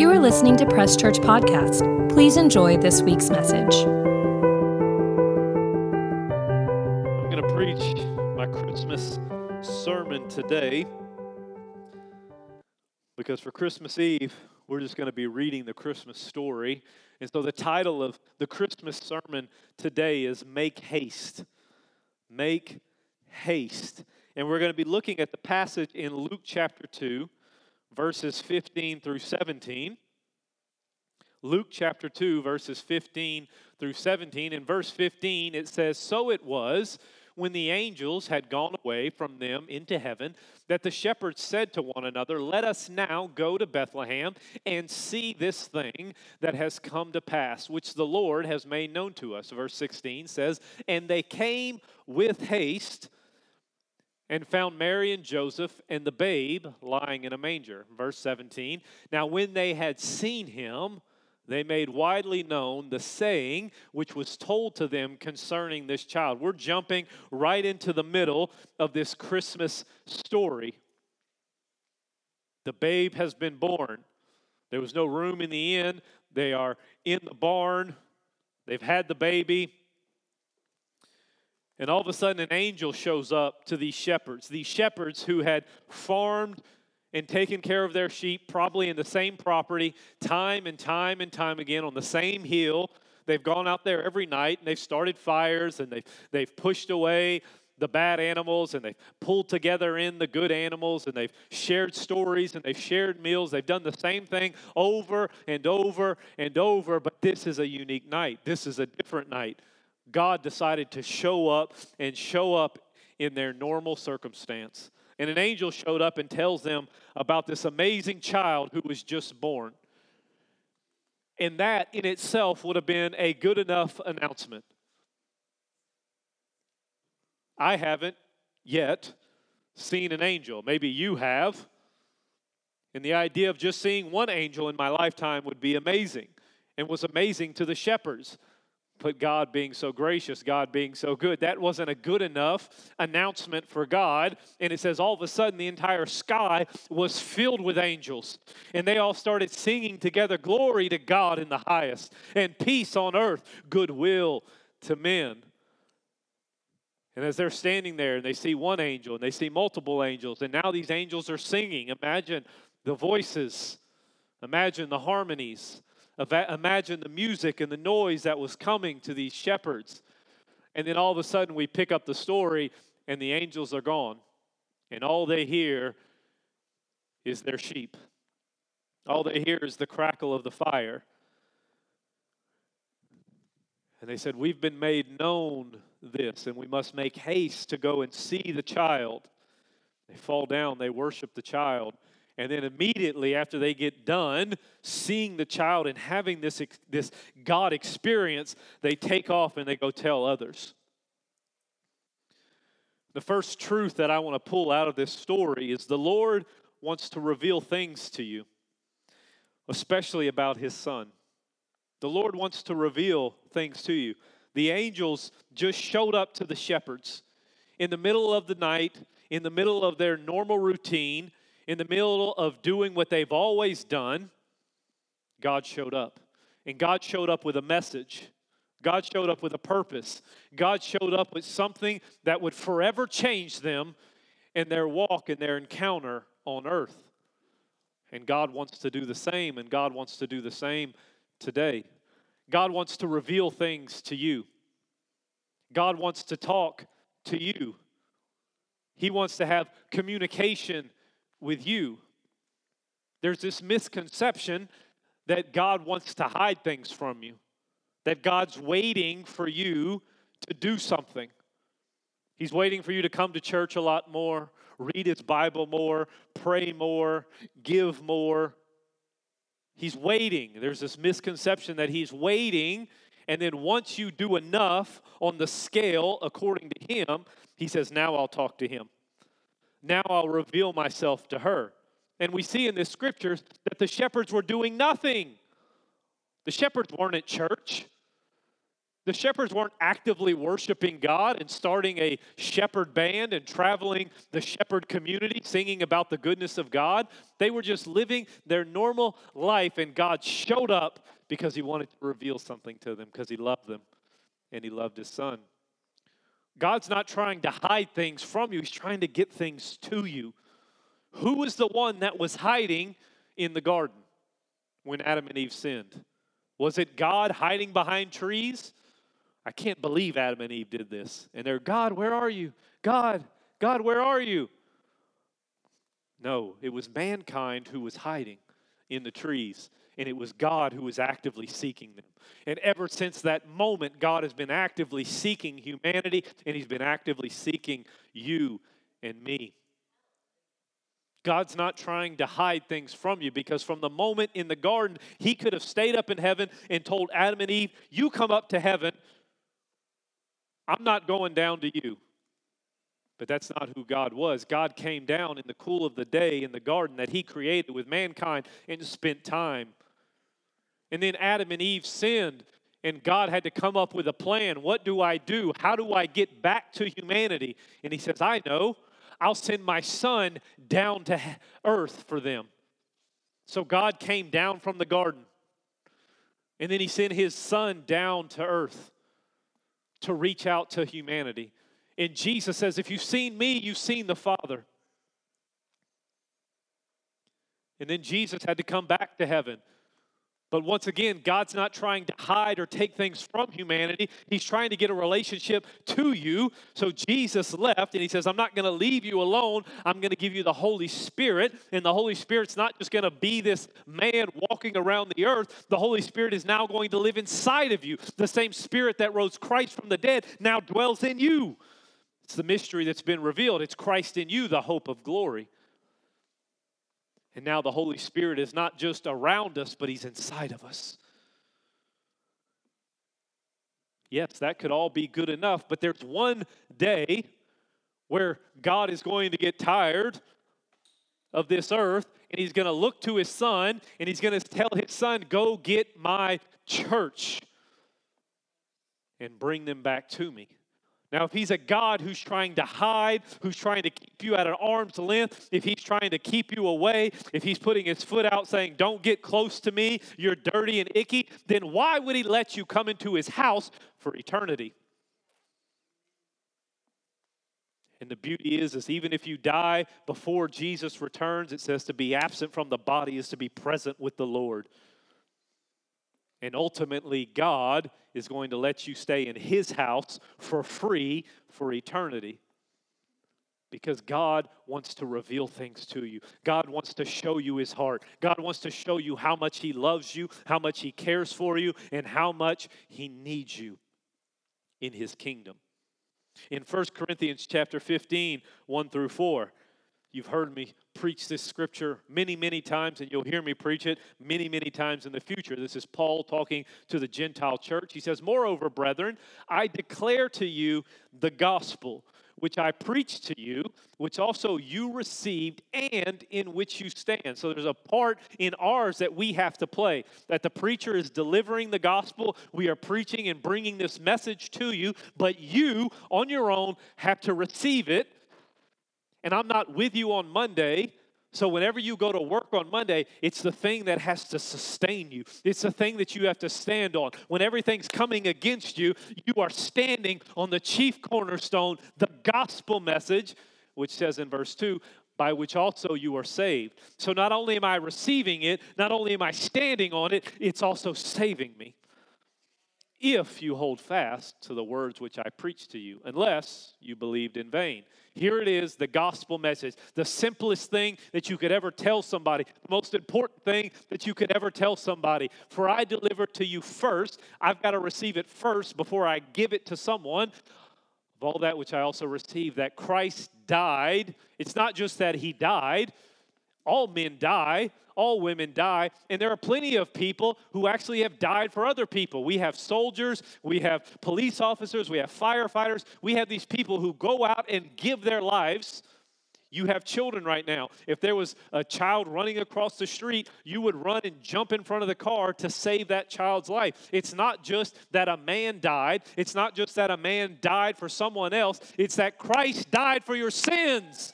You are listening to Press Church Podcast. Please enjoy this week's message. I'm going to preach my Christmas sermon today because for Christmas Eve, we're just going to be reading the Christmas story. And so the title of the Christmas sermon today is Make Haste. Make Haste. And we're going to be looking at the passage in Luke chapter 2 verses 15 through 17. Luke chapter 2, verses 15 through 17. In verse 15, it says, So it was when the angels had gone away from them into heaven that the shepherds said to one another, Let us now go to Bethlehem and see this thing that has come to pass, which the Lord has made known to us. Verse 16 says, And they came with haste and found Mary and Joseph and the babe lying in a manger. Verse 17. Now, when they had seen him, they made widely known the saying which was told to them concerning this child. We're jumping right into the middle of this Christmas story. The babe has been born. There was no room in the inn. They are in the barn. They've had the baby. And all of a sudden, an angel shows up to these shepherds, these shepherds who had farmed and taken care of their sheep, probably in the same property, time and time and time again on the same hill. They've gone out there every night and they've started fires and they've, they've pushed away the bad animals and they've pulled together in the good animals and they've shared stories and they've shared meals. They've done the same thing over and over and over, but this is a unique night. This is a different night. God decided to show up and show up in their normal circumstance. And an angel showed up and tells them about this amazing child who was just born. And that in itself would have been a good enough announcement. I haven't yet seen an angel. Maybe you have. And the idea of just seeing one angel in my lifetime would be amazing and was amazing to the shepherds but God being so gracious, God being so good. That wasn't a good enough announcement for God. And it says all of a sudden the entire sky was filled with angels. And they all started singing together, Glory to God in the highest, and peace on earth, goodwill to men. And as they're standing there and they see one angel and they see multiple angels, and now these angels are singing. Imagine the voices, imagine the harmonies Imagine the music and the noise that was coming to these shepherds. And then all of a sudden we pick up the story and the angels are gone. And all they hear is their sheep. All they hear is the crackle of the fire. And they said, We've been made known this, and we must make haste to go and see the child. They fall down, they worship the child. And then immediately after they get done seeing the child and having this, this God experience, they take off and they go tell others. The first truth that I want to pull out of this story is the Lord wants to reveal things to you, especially about his son. The Lord wants to reveal things to you. The angels just showed up to the shepherds in the middle of the night, in the middle of their normal routine in the middle of doing what they've always done, God showed up. And God showed up with a message. God showed up with a purpose. God showed up with something that would forever change them in their walk and their encounter on earth. And God wants to do the same, and God wants to do the same today. God wants to reveal things to you. God wants to talk to you. He wants to have communication with you. There's this misconception that God wants to hide things from you, that God's waiting for you to do something. He's waiting for you to come to church a lot more, read his Bible more, pray more, give more. He's waiting. There's this misconception that he's waiting, and then once you do enough on the scale according to him, he says, Now I'll talk to him. Now I'll reveal myself to her. And we see in this scriptures that the shepherds were doing nothing. The shepherds weren't at church. The shepherds weren't actively worshiping God and starting a shepherd band and traveling the shepherd community singing about the goodness of God. They were just living their normal life, and God showed up because He wanted to reveal something to them because He loved them and He loved His Son. God's not trying to hide things from you, He's trying to get things to you. Who was the one that was hiding in the garden when Adam and Eve sinned? Was it God hiding behind trees? I can't believe Adam and Eve did this. And they're, God, where are you? God, God, where are you? No, it was mankind who was hiding in the trees, and it was God who was actively seeking them. And ever since that moment, God has been actively seeking humanity, and He's been actively seeking you and me. God's not trying to hide things from you because from the moment in the garden, He could have stayed up in heaven and told Adam and Eve, You come up to heaven I'm not going down to you. But that's not who God was. God came down in the cool of the day in the garden that He created with mankind and spent time. And then Adam and Eve sinned, and God had to come up with a plan. What do I do? How do I get back to humanity? And He says, I know. I'll send my son down to earth for them. So God came down from the garden, and then He sent His son down to earth to reach out to humanity. And Jesus says, If you've seen me, you've seen the Father. And then Jesus had to come back to heaven but once again, God's not trying to hide or take things from humanity. He's trying to get a relationship to you. So Jesus left and he says, I'm not going to leave you alone. I'm going to give you the Holy Spirit. And the Holy Spirit's not just going to be this man walking around the earth. The Holy Spirit is now going to live inside of you. The same Spirit that rose Christ from the dead now dwells in you. It's the mystery that's been revealed. It's Christ in you, the hope of glory. And now the Holy Spirit is not just around us, but He's inside of us. Yes, that could all be good enough, but there's one day where God is going to get tired of this earth and He's going to look to His Son and He's going to tell His Son, Go get my church and bring them back to me. Now, if he's a God who's trying to hide, who's trying to keep you at an arm's length, if he's trying to keep you away, if he's putting his foot out saying, Don't get close to me, you're dirty and icky, then why would he let you come into his house for eternity? And the beauty is, is even if you die before Jesus returns, it says to be absent from the body is to be present with the Lord. And ultimately, God is going to let you stay in His house for free for eternity. Because God wants to reveal things to you. God wants to show you His heart. God wants to show you how much He loves you, how much He cares for you, and how much He needs you in His kingdom. In 1 Corinthians chapter 15, 1 through 4, You've heard me preach this scripture many, many times, and you'll hear me preach it many, many times in the future. This is Paul talking to the Gentile church. He says, Moreover, brethren, I declare to you the gospel which I preached to you, which also you received, and in which you stand. So there's a part in ours that we have to play. That the preacher is delivering the gospel, we are preaching and bringing this message to you, but you on your own have to receive it and I'm not with you on Monday. So, whenever you go to work on Monday, it's the thing that has to sustain you. It's the thing that you have to stand on. When everything's coming against you, you are standing on the chief cornerstone, the gospel message, which says in verse 2 by which also you are saved. So, not only am I receiving it, not only am I standing on it, it's also saving me. If you hold fast to the words which I preached to you, unless you believed in vain. Here it is, the gospel message, the simplest thing that you could ever tell somebody, the most important thing that you could ever tell somebody. For I deliver to you first. I've got to receive it first before I give it to someone. Of all that which I also received, that Christ died. It's not just that he died, all men die, all women die, and there are plenty of people who actually have died for other people. We have soldiers, we have police officers, we have firefighters, we have these people who go out and give their lives. You have children right now. If there was a child running across the street, you would run and jump in front of the car to save that child's life. It's not just that a man died, it's not just that a man died for someone else, it's that Christ died for your sins,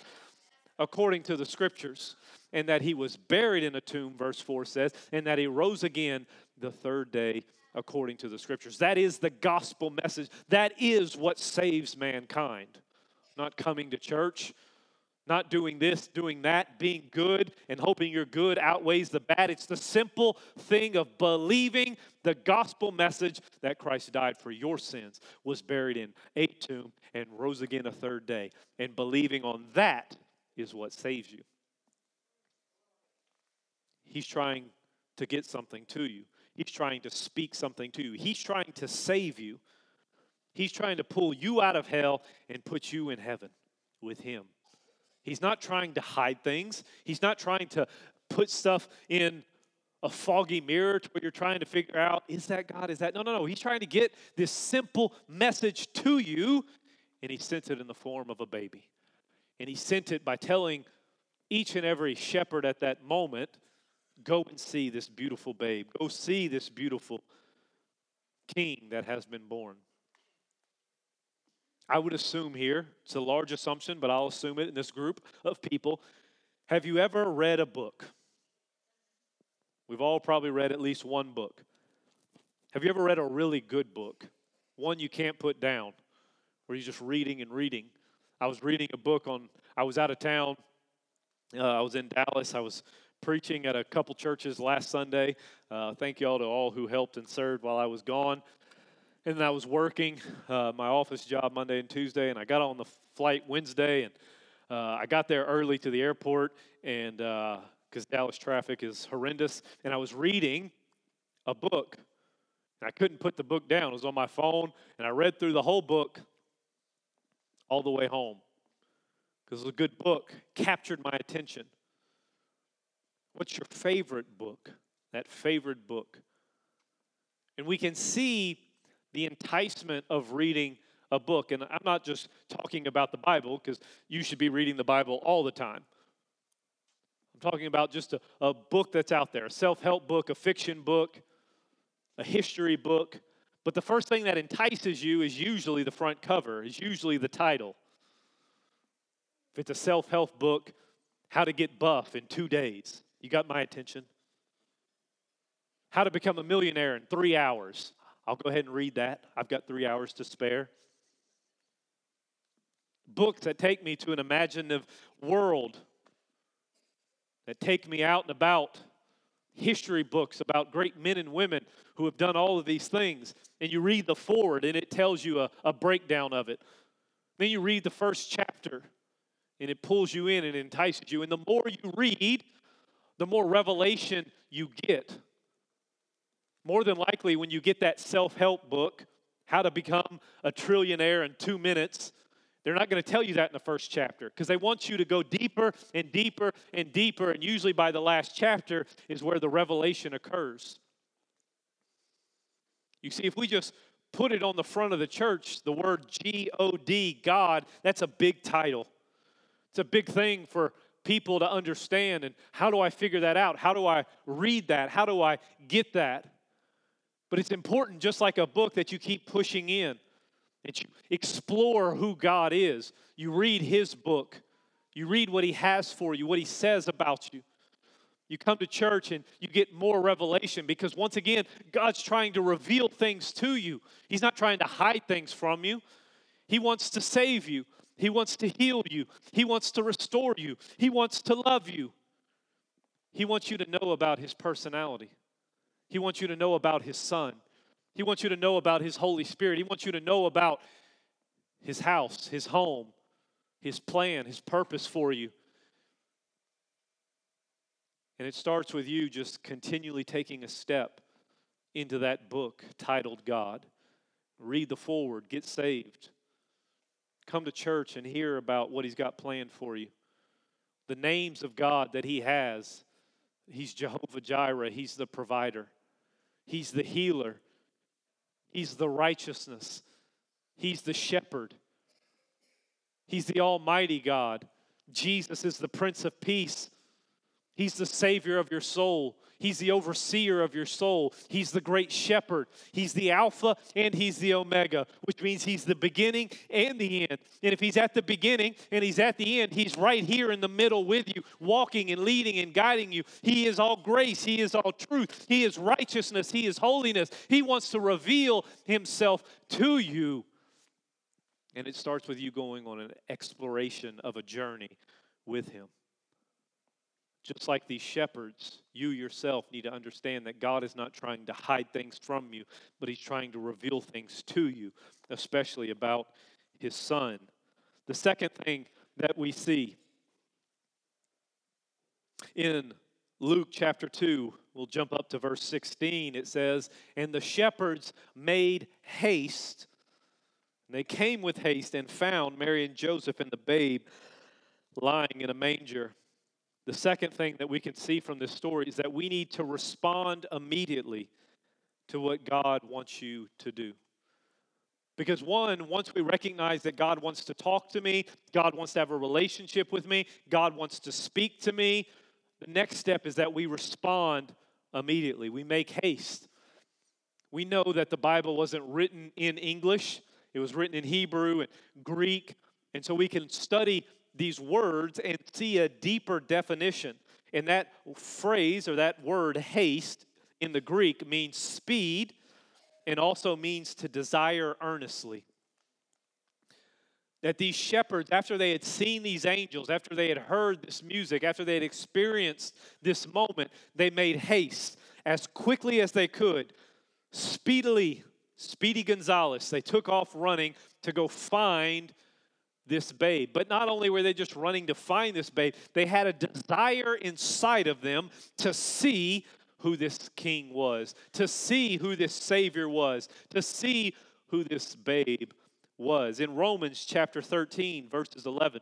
according to the scriptures, and that he was buried in a tomb, verse 4 says, and that he rose again the third day according to the scriptures. That is the gospel message. That is what saves mankind. Not coming to church, not doing this, doing that, being good, and hoping your good outweighs the bad. It's the simple thing of believing the gospel message that Christ died for your sins, was buried in a tomb, and rose again a third day. And believing on that is what saves you. He's trying to get something to you, He's trying to speak something to you, He's trying to save you. He's trying to pull you out of hell and put you in heaven with Him. He's not trying to hide things. He's not trying to put stuff in a foggy mirror to where you're trying to figure out is that God? Is that? No, no, no. He's trying to get this simple message to you, and He sent it in the form of a baby. And He sent it by telling each and every shepherd at that moment go and see this beautiful babe, go see this beautiful king that has been born. I would assume here, it's a large assumption, but I'll assume it in this group of people. Have you ever read a book? We've all probably read at least one book. Have you ever read a really good book? One you can't put down, where you're just reading and reading. I was reading a book on, I was out of town. Uh, I was in Dallas. I was preaching at a couple churches last Sunday. Uh, thank you all to all who helped and served while I was gone. And I was working uh, my office job Monday and Tuesday, and I got on the flight Wednesday, and uh, I got there early to the airport, and because uh, Dallas traffic is horrendous, and I was reading a book. And I couldn't put the book down. It was on my phone, and I read through the whole book all the way home because it was a good book, captured my attention. What's your favorite book? That favorite book. And we can see the enticement of reading a book. And I'm not just talking about the Bible, because you should be reading the Bible all the time. I'm talking about just a, a book that's out there a self help book, a fiction book, a history book. But the first thing that entices you is usually the front cover, is usually the title. If it's a self help book, How to Get Buff in Two Days, you got my attention. How to Become a Millionaire in Three Hours. I'll go ahead and read that. I've got three hours to spare. Books that take me to an imaginative world, that take me out and about. History books about great men and women who have done all of these things. And you read the foreword and it tells you a, a breakdown of it. Then you read the first chapter and it pulls you in and entices you. And the more you read, the more revelation you get. More than likely, when you get that self help book, How to Become a Trillionaire in Two Minutes, they're not going to tell you that in the first chapter because they want you to go deeper and deeper and deeper. And usually, by the last chapter, is where the revelation occurs. You see, if we just put it on the front of the church, the word G O D, God, that's a big title. It's a big thing for people to understand. And how do I figure that out? How do I read that? How do I get that? But it's important, just like a book, that you keep pushing in, that you explore who God is. You read His book, you read what He has for you, what He says about you. You come to church and you get more revelation because, once again, God's trying to reveal things to you. He's not trying to hide things from you. He wants to save you, He wants to heal you, He wants to restore you, He wants to love you. He wants you to know about His personality. He wants you to know about His Son. He wants you to know about His Holy Spirit. He wants you to know about His house, His home, His plan, His purpose for you. And it starts with you just continually taking a step into that book titled God. Read the foreword, get saved. Come to church and hear about what He's got planned for you. The names of God that He has. He's Jehovah Jireh, He's the provider. He's the healer, He's the righteousness, He's the shepherd, He's the Almighty God. Jesus is the Prince of Peace. He's the Savior of your soul. He's the overseer of your soul. He's the great shepherd. He's the Alpha and He's the Omega, which means He's the beginning and the end. And if He's at the beginning and He's at the end, He's right here in the middle with you, walking and leading and guiding you. He is all grace. He is all truth. He is righteousness. He is holiness. He wants to reveal Himself to you. And it starts with you going on an exploration of a journey with Him. Just like these shepherds, you yourself need to understand that God is not trying to hide things from you, but He's trying to reveal things to you, especially about His Son. The second thing that we see in Luke chapter 2, we'll jump up to verse 16. It says, And the shepherds made haste. And they came with haste and found Mary and Joseph and the babe lying in a manger. The second thing that we can see from this story is that we need to respond immediately to what God wants you to do. Because, one, once we recognize that God wants to talk to me, God wants to have a relationship with me, God wants to speak to me, the next step is that we respond immediately. We make haste. We know that the Bible wasn't written in English, it was written in Hebrew and Greek. And so we can study these words and see a deeper definition. And that phrase or that word haste in the Greek means speed and also means to desire earnestly. That these shepherds, after they had seen these angels, after they had heard this music, after they had experienced this moment, they made haste as quickly as they could, speedily, Speedy Gonzales. They took off running to go find this babe. But not only were they just running to find this babe, they had a desire inside of them to see who this king was, to see who this Savior was, to see who this babe was. In Romans chapter 13, verses 11,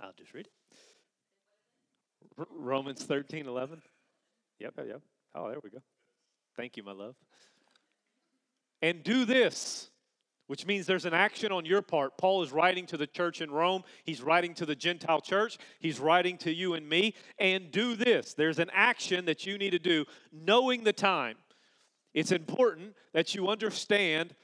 I'll just read it. R- Romans 13, 11. Yep, yep, yep. Oh, there we go. Thank you, my love and do this, which means there's an action on your part. Paul is writing to the church in Rome, he's writing to the Gentile church, he's writing to you and me, and do this. There's an action that you need to do, knowing the time. It's important that you understand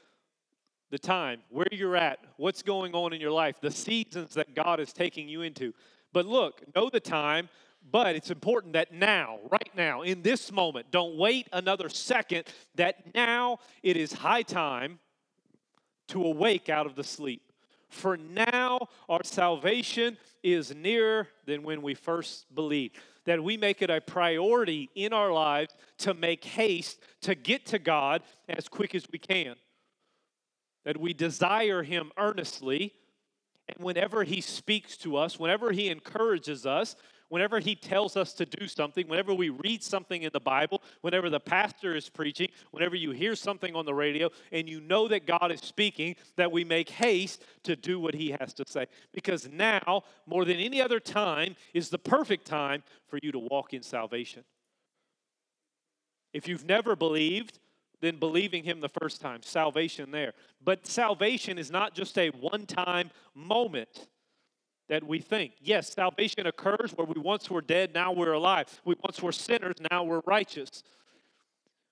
the time, where you're at, what's going on in your life, the seasons that God is taking you into. But look, know the time, but it's important that now, right now, in this moment, don't wait another second, that now it is high time to awake out of the sleep. For now, our salvation is nearer than when we first believed. That we make it a priority in our lives to make haste to get to God as quick as we can. That we desire Him earnestly. And whenever He speaks to us, whenever He encourages us, whenever he tells us to do something, whenever we read something in the Bible, whenever the pastor is preaching, whenever you hear something on the radio and you know that God is speaking, that we make haste to do what he has to say. Because now, more than any other time, is the perfect time for you to walk in salvation. If you've never believed, then believing him the first time, salvation there. But salvation is not just a one time moment that we think. Yes, salvation occurs where we once were dead, now we're alive. We once were sinners, now we're righteous.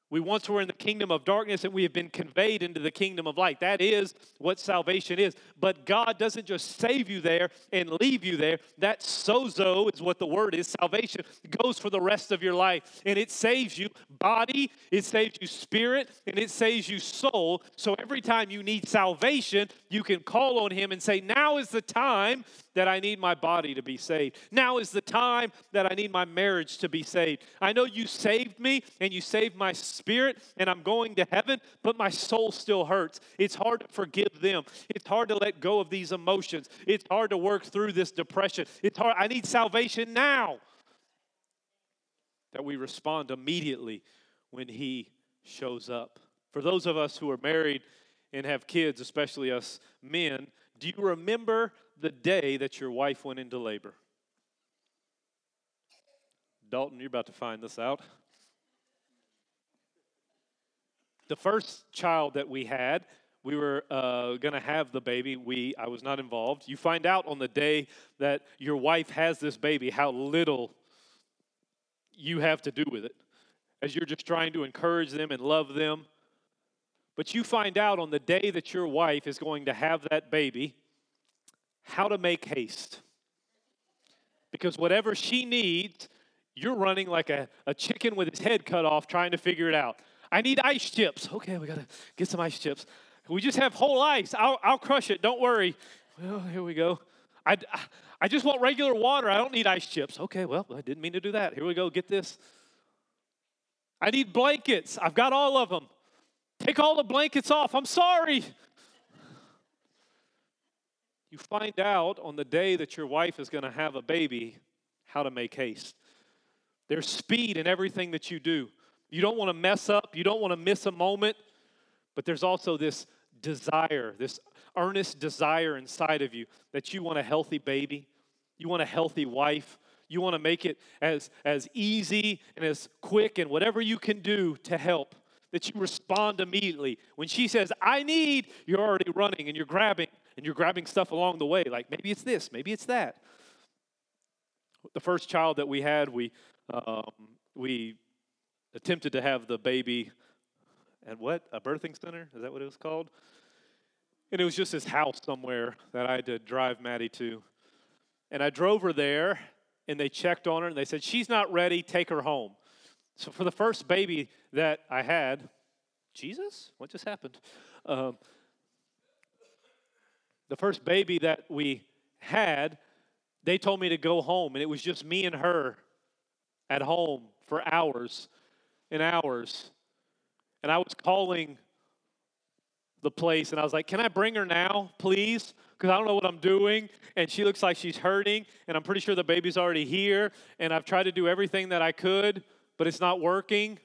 We once were in the kingdom of darkness and we have been conveyed into the kingdom of light. That is what salvation is. But God doesn't just save you there and leave you there. That sozo is what the word is. Salvation goes for the rest of your life. And it saves you body, it saves you spirit, and it saves you soul. So every time you need salvation, you can call on Him and say, Now is the time that I need my body to be saved. Now is the time that I need my marriage to be saved. I know you saved me and you saved my spirit and I'm going to heaven, but my soul still hurts. It's hard to forgive them. It's hard to let go of these emotions. It's hard to work through this depression. It's hard. I need salvation now. That we respond immediately when He shows up. For those of us who are married and have kids, especially us men, do you remember the day that your wife went into labor? Dalton, you're about to find this out. The first child that we had we were uh, going to have the baby. We, I was not involved. You find out on the day that your wife has this baby how little you have to do with it as you're just trying to encourage them and love them. But you find out on the day that your wife is going to have that baby how to make haste. Because whatever she needs, you're running like a, a chicken with his head cut off trying to figure it out. I need ice chips. Okay, we got to get some ice chips. We just have whole ice. I'll, I'll crush it. Don't worry. Well, here we go. I, I just want regular water. I don't need ice chips. Okay, well, I didn't mean to do that. Here we go. Get this. I need blankets. I've got all of them. Take all the blankets off. I'm sorry. You find out on the day that your wife is going to have a baby how to make haste. There's speed in everything that you do. You don't want to mess up, you don't want to miss a moment, but there's also this desire, this earnest desire inside of you that you want a healthy baby, you want a healthy wife, you want to make it as, as easy and as quick and whatever you can do to help, that you respond immediately. When she says, I need, you're already running and you're grabbing and you're grabbing stuff along the way. Like maybe it's this, maybe it's that. The first child that we had, we, um, we attempted to have the baby at what? A birthing center? Is that what it was called? And it was just this house somewhere that I had to drive Maddie to. And I drove her there, and they checked on her, and they said, She's not ready, take her home. So for the first baby that I had, Jesus? What just happened? Um, the first baby that we had, they told me to go home, and it was just me and her at home for hours and hours. And I was calling the place and I was like, Can I bring her now, please? Because I don't know what I'm doing. And she looks like she's hurting. And I'm pretty sure the baby's already here. And I've tried to do everything that I could, but it's not working.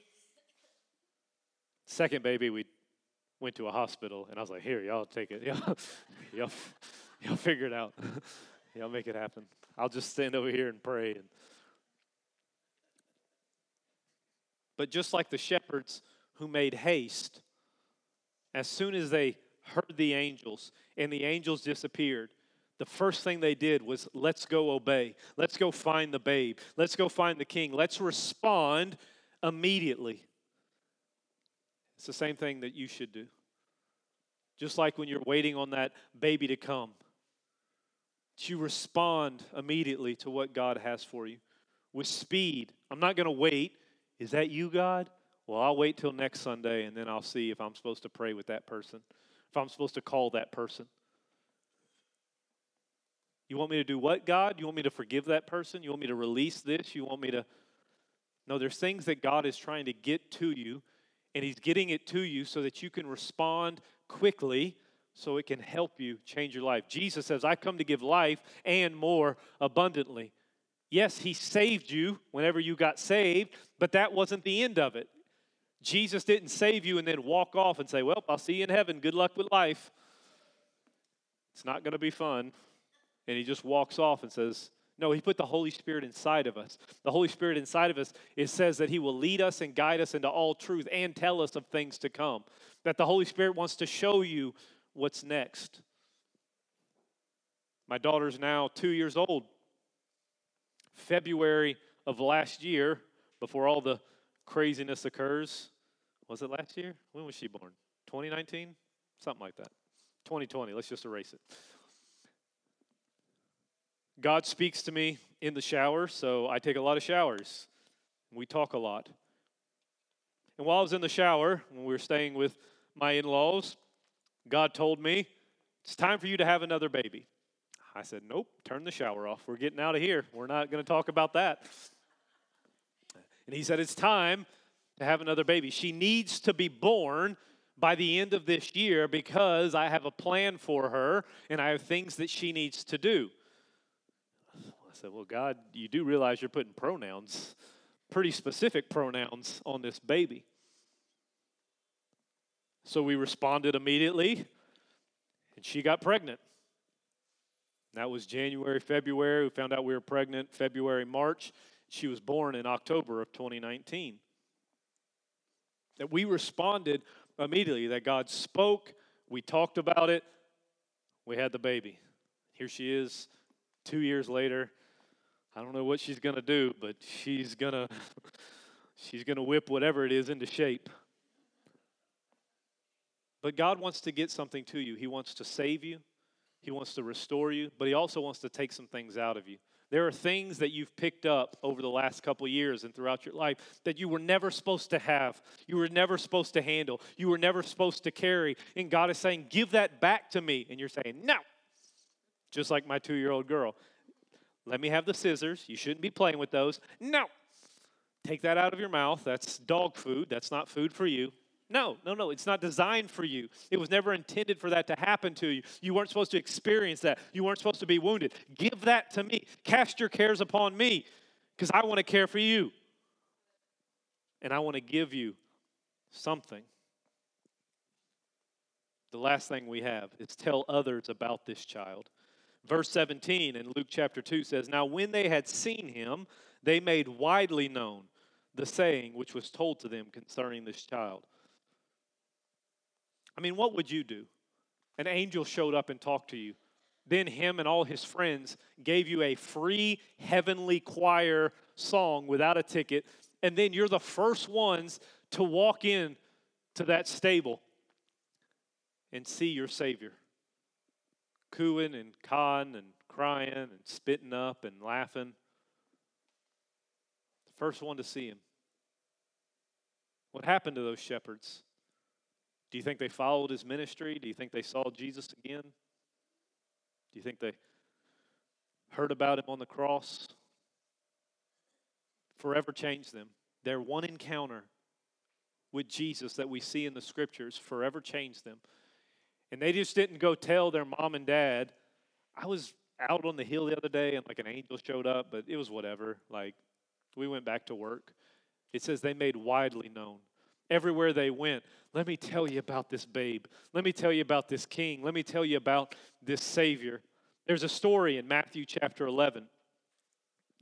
Second baby, we went to a hospital. And I was like, Here, y'all take it. Y'all, y'all, y'all figure it out. y'all make it happen. I'll just stand over here and pray. And But just like the shepherds who made haste, as soon as they heard the angels and the angels disappeared, the first thing they did was, let's go obey. Let's go find the babe. Let's go find the king. Let's respond immediately. It's the same thing that you should do. Just like when you're waiting on that baby to come, you respond immediately to what God has for you with speed. I'm not going to wait. Is that you, God? Well, I'll wait till next Sunday and then I'll see if I'm supposed to pray with that person, if I'm supposed to call that person. You want me to do what, God? You want me to forgive that person? You want me to release this? You want me to. No, there's things that God is trying to get to you, and He's getting it to you so that you can respond quickly so it can help you change your life. Jesus says, I come to give life and more abundantly. Yes, He saved you whenever you got saved, but that wasn't the end of it. Jesus didn't save you and then walk off and say, Well, I'll see you in heaven. Good luck with life. It's not going to be fun. And He just walks off and says, no, he put the Holy Spirit inside of us. The Holy Spirit inside of us, it says that he will lead us and guide us into all truth and tell us of things to come. That the Holy Spirit wants to show you what's next. My daughter's now two years old. February of last year, before all the craziness occurs, was it last year? When was she born? 2019? Something like that. 2020. Let's just erase it. God speaks to me in the shower, so I take a lot of showers. We talk a lot. And while I was in the shower, when we were staying with my in laws, God told me, It's time for you to have another baby. I said, Nope, turn the shower off. We're getting out of here. We're not going to talk about that. And he said, It's time to have another baby. She needs to be born by the end of this year because I have a plan for her and I have things that she needs to do. I said, Well, God, you do realize you're putting pronouns, pretty specific pronouns, on this baby. So we responded immediately, and she got pregnant. That was January, February. We found out we were pregnant February, March. She was born in October of 2019. That we responded immediately, that God spoke, We talked about it. We had the baby. Here she is, two years later. I don't know what she's going to do, but she's going to she's going to whip whatever it is into shape. But God wants to get something to you. He wants to save you. He wants to restore you, but he also wants to take some things out of you. There are things that you've picked up over the last couple years and throughout your life that you were never supposed to have. You were never supposed to handle. You were never supposed to carry. And God is saying, Give that back to me. And you're saying, No. Just like my two year old girl. Let me have the scissors. You shouldn't be playing with those. No. Take that out of your mouth. That's dog food. That's not food for you. No, no, no. It's not designed for you. It was never intended for that to happen to you. You weren't supposed to experience that. You weren't supposed to be wounded. Give that to me. Cast your cares upon me because I want to care for you. And I want to give you something. The last thing we have is tell others about this child. Verse 17 in Luke chapter 2 says, Now when they had seen him, they made widely known the saying which was told to them concerning this child. I mean, what would you do? An angel showed up and talked to you. Then him and all his friends gave you a free heavenly choir song without a ticket, and then you're the first ones to walk in to that stable and see your Savior. Cooing and cawing and crying and spitting up and laughing. The first one to see him. What happened to those shepherds? Do you think they followed his ministry? Do you think they saw Jesus again? Do you think they heard about him on the cross? Forever changed them. Their one encounter with Jesus that we see in the scriptures forever changed them. And they just didn't go tell their mom and dad. I was out on the hill the other day and like an angel showed up, but it was whatever. Like we went back to work. It says they made widely known everywhere they went. Let me tell you about this babe. Let me tell you about this king. Let me tell you about this Savior. There's a story in Matthew chapter 11.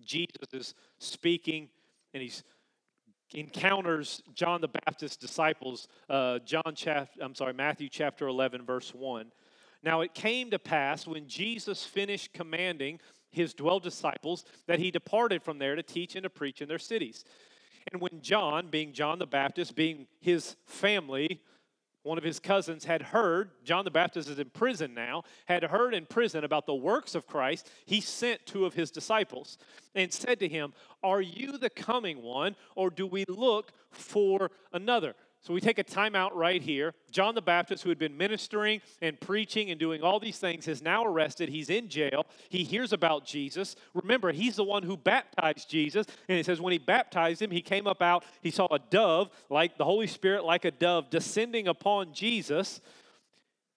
Jesus is speaking and he's encounters John the Baptist's disciples. Uh, John I'm sorry, Matthew chapter 11, verse 1. Now it came to pass when Jesus finished commanding his twelve disciples that he departed from there to teach and to preach in their cities. And when John, being John the Baptist, being his family, one of his cousins had heard, John the Baptist is in prison now, had heard in prison about the works of Christ, he sent two of his disciples and said to him, Are you the coming one, or do we look for another? So we take a timeout right here. John the Baptist, who had been ministering and preaching and doing all these things, is now arrested. He's in jail. He hears about Jesus. Remember, he's the one who baptized Jesus. And it says when he baptized him, he came up out. He saw a dove, like the Holy Spirit, like a dove, descending upon Jesus.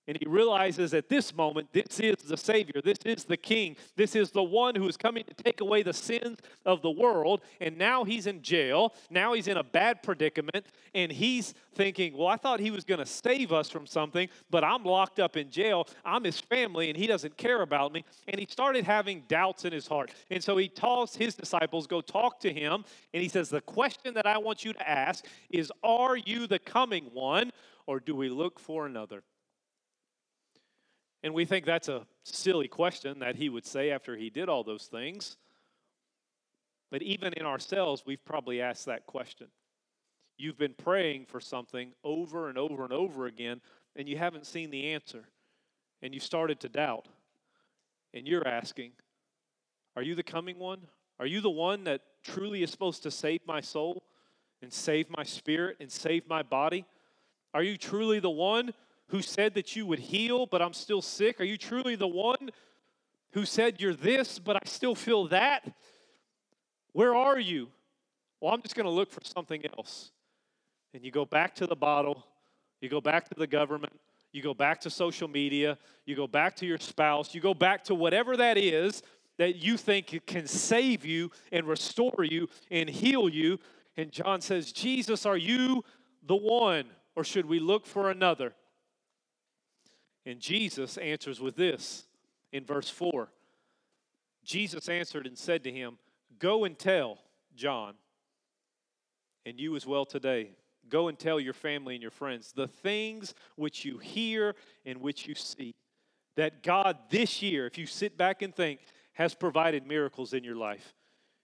And he realizes at this moment, this is the Savior, this is the King, this is the one who is coming to take away the sins of the world. And now he's in jail. Now he's in a bad predicament. And he's thinking, well, I thought he was going to save us from something, but I'm locked up in jail. I'm his family, and he doesn't care about me. And he started having doubts in his heart. And so he tells his disciples, go talk to him. And he says, the question that I want you to ask is, are you the coming one, or do we look for another? And we think that's a silly question that he would say after he did all those things. But even in ourselves, we've probably asked that question. You've been praying for something over and over and over again, and you haven't seen the answer. And you've started to doubt. And you're asking, Are you the coming one? Are you the one that truly is supposed to save my soul and save my spirit and save my body? Are you truly the one who said that you would heal, but I'm still sick? Are you truly the one who said you're this, but I still feel that? Where are you? Well, I'm just going to look for something else. And you go back to the bottle, you go back to the government, you go back to social media, you go back to your spouse, you go back to whatever that is that you think can save you and restore you and heal you. And John says, Jesus, are you the one, or should we look for another? And Jesus answers with this in verse 4. Jesus answered and said to him, Go and tell John, and you as well today, Go and tell your family and your friends the things which you hear and which you see. That God this year, if you sit back and think, has provided miracles in your life.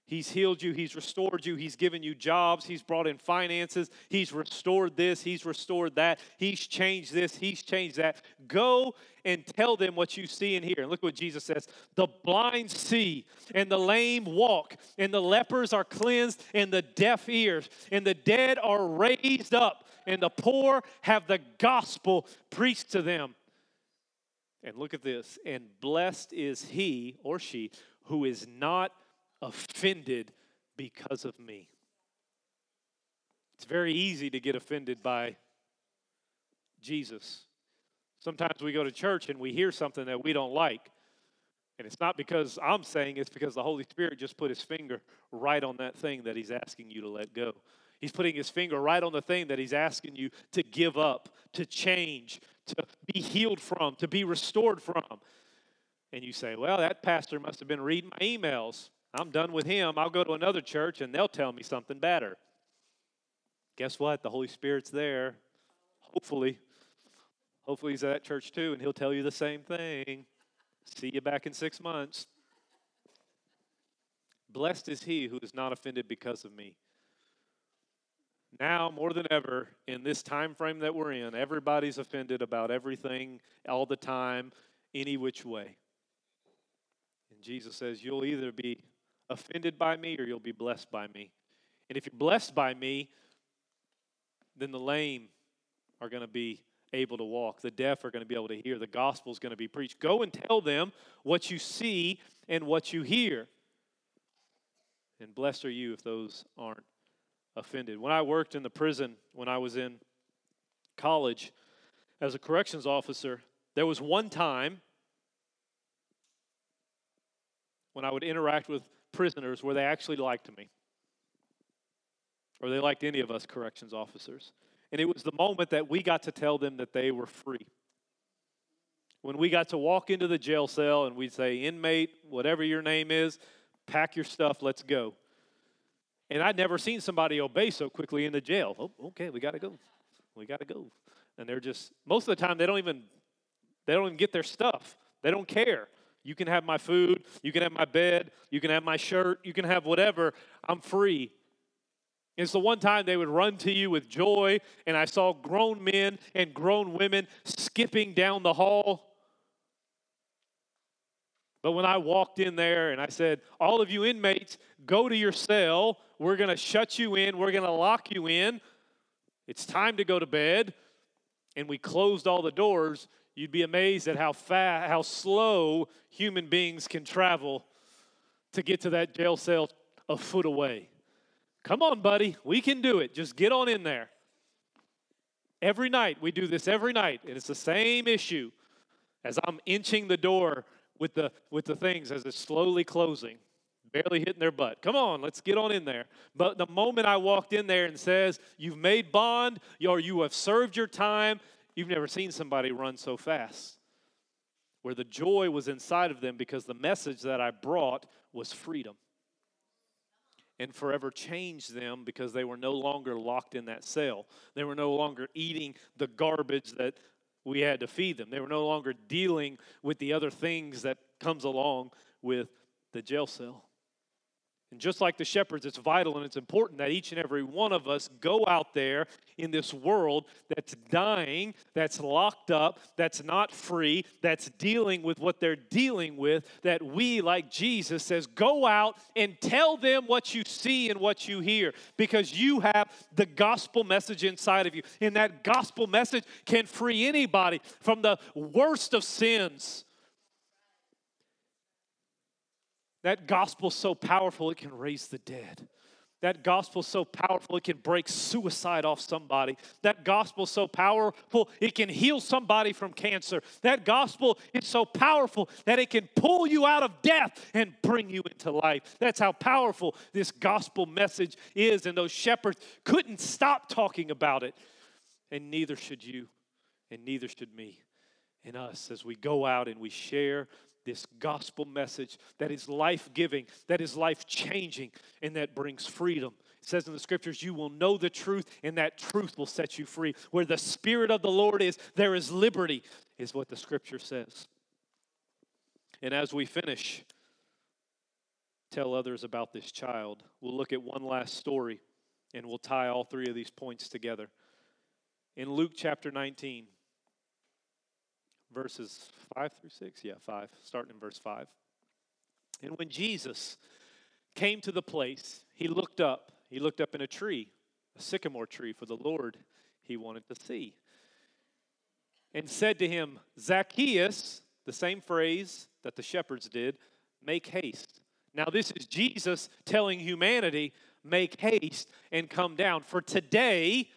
He's healed you, He's restored you, He's given you jobs, He's brought in finances, He's restored this, He's restored that, He's changed this, He's changed that. Go and tell them what you see and hear. And look what Jesus says. The blind see, and the lame walk, and the lepers are cleansed, and the deaf ears, and the dead are raised up, and the poor have the gospel preached to them. And look at this, and blessed is he or she who is not offended because of me. It's very easy to get offended by Jesus. Sometimes we go to church and we hear something that we don't like. And it's not because I'm saying it's because the Holy Spirit just put his finger right on that thing that he's asking you to let go. He's putting his finger right on the thing that he's asking you to give up, to change, to be healed from, to be restored from. And you say, well, that pastor must have been reading my emails. I'm done with him. I'll go to another church and they'll tell me something better. Guess what? The Holy Spirit's there. Hopefully. Hopefully he's at that church too, and he'll tell you the same thing. See you back in six months. Blessed is he who is not offended because of me. Now, more than ever, in this time frame that we're in, everybody's offended about everything all the time, any which way. And Jesus says, You'll either be offended by me or you'll be blessed by me. And if you're blessed by me, then the lame are going to be able to walk. The deaf are going to be able to hear. The gospel is going to be preached. Go and tell them what you see and what you hear. And blessed are you if those aren't offended. When I worked in the prison, when I was in college as a corrections officer, there was one time when I would interact with prisoners where they actually liked me, or they liked any of us corrections officers. And it was the moment that we got to tell them that they were free. When we got to walk into the jail cell and we'd say, inmate, whatever your name is, pack your stuff, let's go. And I'd never seen somebody obey so quickly in the jail. Oh, okay, we got to go. We got to go. And they're just, most of the time, they don't even, they don't even get their stuff. They don't care. You can have my food, you can have my bed, you can have my shirt, you can have whatever. I'm free. It's the one time they would run to you with joy, and I saw grown men and grown women skipping down the hall. But when I walked in there and I said, All of you inmates, go to your cell. We're going to shut you in. We're going to lock you in. It's time to go to bed. And we closed all the doors. You'd be amazed at how fast, how slow human beings can travel to get to that jail cell a foot away. Come on, buddy, we can do it. Just get on in there. Every night, we do this every night, and it's the same issue as I'm inching the door with the, with the things as it's slowly closing, barely hitting their butt. Come on, let's get on in there. But the moment I walked in there and says, You've made bond, or you have served your time, you've never seen somebody run so fast. Where the joy was inside of them because the message that I brought was freedom and forever changed them because they were no longer locked in that cell. They were no longer eating the garbage that we had to feed them. They were no longer dealing with the other things that comes along with the jail cell. And just like the shepherds, it's vital and it's important that each and every one of us go out there in this world that's dying, that's locked up, that's not free, that's dealing with what they're dealing with, that we, like Jesus says, go out and tell them what you see and what you hear because you have the gospel message inside of you. And that gospel message can free anybody from the worst of sins That gospel's so powerful it can raise the dead. That gospel's so powerful it can break suicide off somebody. That gospel's so powerful it can heal somebody from cancer. That gospel is so powerful that it can pull you out of death and bring you into life. That's how powerful this gospel message is. And those shepherds couldn't stop talking about it. And neither should you, and neither should me and us as we go out and we share this gospel message that is life giving, that is life changing, and that brings freedom. It says in the scriptures, You will know the truth, and that truth will set you free. Where the Spirit of the Lord is, there is liberty, is what the scripture says. And as we finish, tell others about this child. We'll look at one last story and we'll tie all three of these points together. In Luke chapter 19, verses 5 through 6, yeah, 5, starting in verse 5. And when Jesus came to the place, he looked up. He looked up in a tree, a sycamore tree for the Lord he wanted to see. And said to him, Zacchaeus, the same phrase that the shepherds did, make haste. Now, this is Jesus telling humanity, make haste and come down. For today,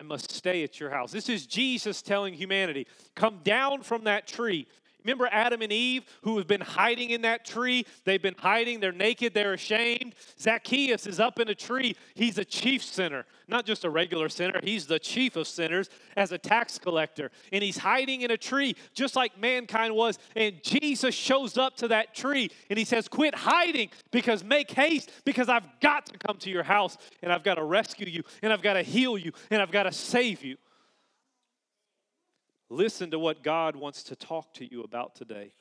I must stay at your house. This is Jesus telling humanity, come down from that tree. Remember Adam and Eve who have been hiding in that tree? They've been hiding. They're naked. They're ashamed. Zacchaeus is up in a tree. He's a chief sinner, not just a regular sinner. He's the chief of sinners as a tax collector. And he's hiding in a tree just like mankind was. And Jesus shows up to that tree and he says, Quit hiding because make haste because I've got to come to your house and I've got to rescue you and I've got to heal you and I've got to save you. Listen to what God wants to talk to you about today.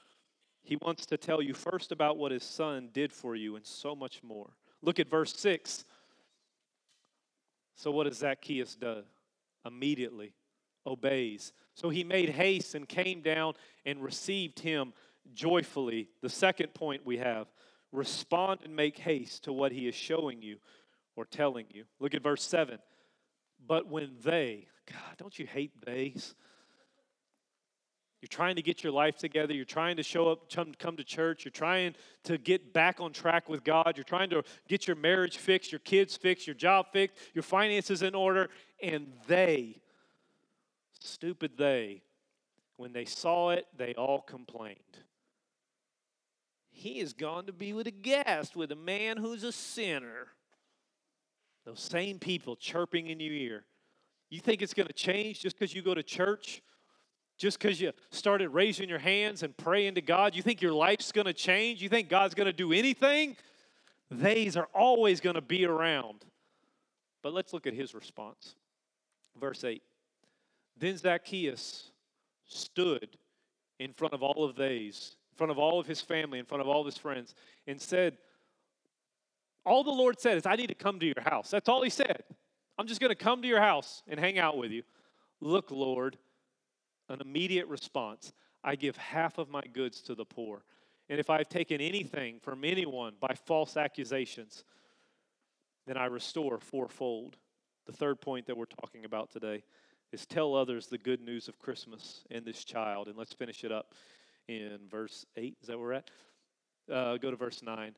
He wants to tell you first about what his son did for you and so much more. Look at verse 6. So, what does Zacchaeus do? Immediately obeys. So he made haste and came down and received him joyfully. The second point we have respond and make haste to what he is showing you or telling you. Look at verse 7. But when they, God, don't you hate theys? You're trying to get your life together. You're trying to show up, come to church. You're trying to get back on track with God. You're trying to get your marriage fixed, your kids fixed, your job fixed, your finances in order. And they, stupid they, when they saw it, they all complained. He has gone to be with a guest, with a man who's a sinner. Those same people chirping in your ear. You think it's going to change just because you go to church? Just because you started raising your hands and praying to God, you think your life's going to change? You think God's going to do anything? They's are always going to be around. But let's look at his response. Verse 8 Then Zacchaeus stood in front of all of these, in front of all of his family, in front of all of his friends, and said, All the Lord said is, I need to come to your house. That's all he said. I'm just going to come to your house and hang out with you. Look, Lord, an immediate response I give half of my goods to the poor. And if I've taken anything from anyone by false accusations, then I restore fourfold. The third point that we're talking about today is tell others the good news of Christmas and this child. And let's finish it up in verse 8. Is that where we're at? Uh, go to verse 9.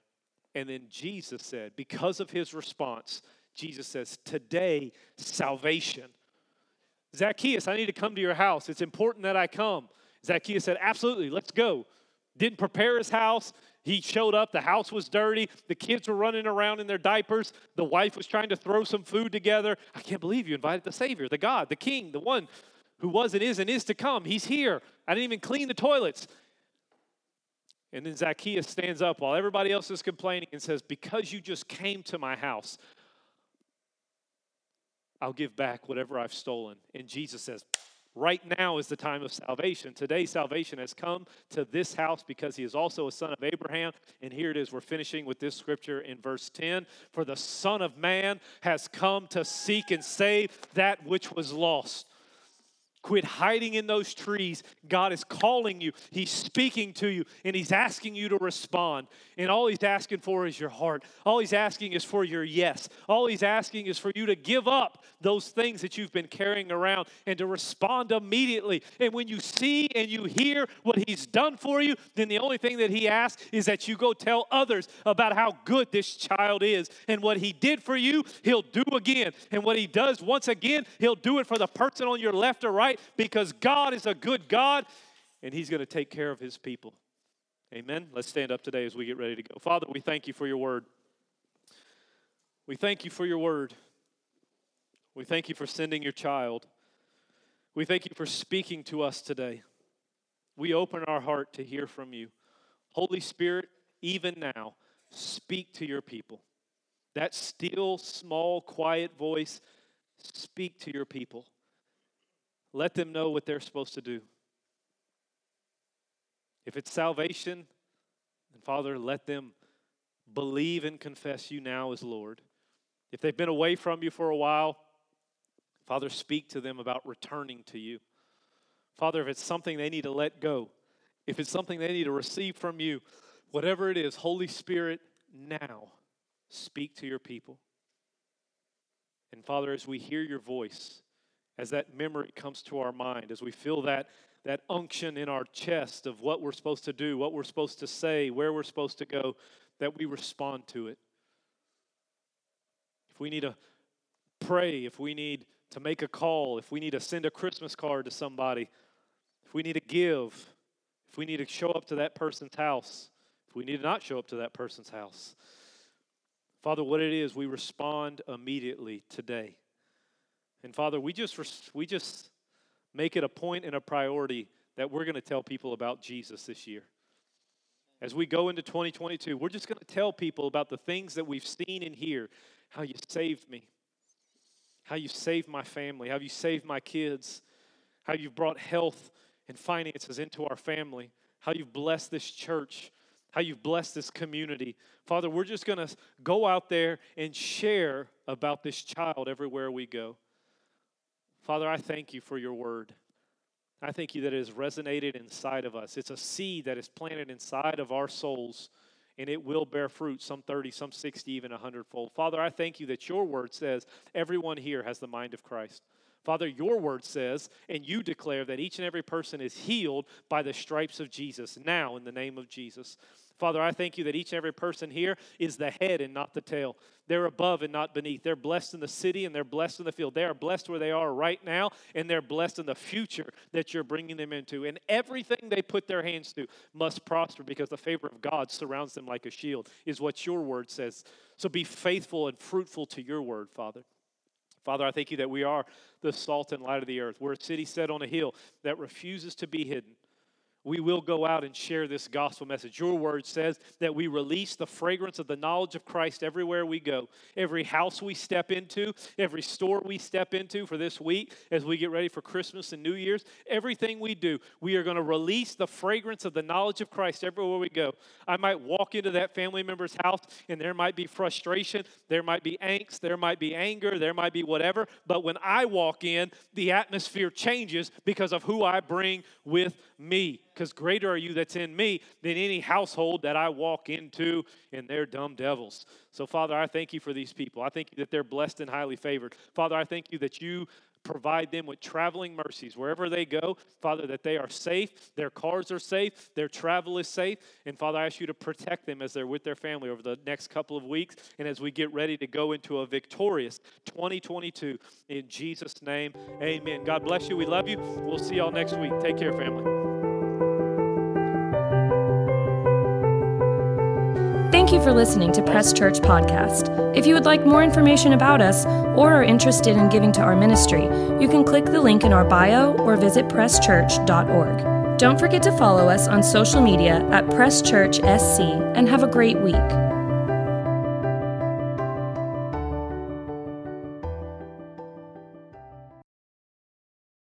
And then Jesus said, because of his response, Jesus says, Today, salvation Zacchaeus, I need to come to your house. It's important that I come. Zacchaeus said, Absolutely, let's go. Didn't prepare his house. He showed up. The house was dirty. The kids were running around in their diapers. The wife was trying to throw some food together. I can't believe you invited the Savior, the God, the King, the one who was and is and is to come. He's here. I didn't even clean the toilets. And then Zacchaeus stands up while everybody else is complaining and says, Because you just came to my house, I'll give back whatever I've stolen. And Jesus says, Right now is the time of salvation. Today, salvation has come to this house because he is also a son of Abraham. And here it is. We're finishing with this scripture in verse 10 For the Son of Man has come to seek and save that which was lost. Quit hiding in those trees. God is calling you, He's speaking to you, and He's asking you to respond. And all He's asking for is your heart. All He's asking is for your yes. All He's asking is for you to give up those things that you've been carrying around and to respond immediately. And when you see and you hear what He's done for you, then the only thing that He asks is that you go tell others about how good this child is. And what He did for you, He'll do again. And what He does once again, He'll do it for the person on your left or right right? Because God is a good God and He's going to take care of His people. Amen. Let's stand up today as we get ready to go. Father, we thank you for your word. We thank you for your word. We thank you for sending your child. We thank you for speaking to us today. We open our heart to hear from you. Holy Spirit, even now, speak to your people. That still, small, quiet voice, speak to your people. Let them know what they're supposed to do. If it's salvation, then Father, let them believe and confess you now as Lord. If they've been away from you for a while, Father, speak to them about returning to you. Father, if it's something they need to let go, if it's something they need to receive from you, whatever it is, Holy Spirit, now speak to your people. And Father, as we hear your voice, as that memory comes to our mind, as we feel that, that unction in our chest of what we're supposed to do, what we're supposed to say, where we're supposed to go, that we respond to it. If we need to pray, if we need to make a call, if we need to send a Christmas card to somebody, if we need to give, if we need to show up to that person's house, if we need to not show up to that person's house. Father, what it is, we respond immediately today. And Father, we just we just make it a point and a priority that we're going to tell people about Jesus this year. As we go into 2022, we're just going to tell people about the things that we've seen and hear, how you saved me, how you saved my family, how you saved my kids, how you've brought health and finances into our family, how you've blessed this church, how you've blessed this community. Father, we're just going to go out there and share about this child everywhere we go. Father, I thank you for your word. I thank you that it has resonated inside of us. It's a seed that is planted inside of our souls, and it will bear fruit some 30, some 60, even 100 fold. Father, I thank you that your word says everyone here has the mind of Christ. Father, your word says, and you declare that each and every person is healed by the stripes of Jesus, now in the name of Jesus. Father, I thank you that each and every person here is the head and not the tail. They're above and not beneath. They're blessed in the city and they're blessed in the field. They are blessed where they are right now and they're blessed in the future that you're bringing them into. And everything they put their hands to must prosper because the favor of God surrounds them like a shield, is what your word says. So be faithful and fruitful to your word, Father. Father, I thank you that we are the salt and light of the earth. We're a city set on a hill that refuses to be hidden we will go out and share this gospel message. Your word says that we release the fragrance of the knowledge of Christ everywhere we go. Every house we step into, every store we step into for this week as we get ready for Christmas and New Year's, everything we do, we are going to release the fragrance of the knowledge of Christ everywhere we go. I might walk into that family member's house and there might be frustration, there might be angst, there might be anger, there might be whatever, but when I walk in, the atmosphere changes because of who I bring with me because greater are you that's in me than any household that I walk into, and they're dumb devils. So, Father, I thank you for these people. I thank you that they're blessed and highly favored. Father, I thank you that you provide them with traveling mercies wherever they go. Father, that they are safe, their cars are safe, their travel is safe. And Father, I ask you to protect them as they're with their family over the next couple of weeks and as we get ready to go into a victorious 2022. In Jesus' name, amen. God bless you. We love you. We'll see y'all next week. Take care, family. Thank you for listening to Press Church Podcast. If you would like more information about us or are interested in giving to our ministry, you can click the link in our bio or visit presschurch.org. Don't forget to follow us on social media at Press Church SC and have a great week.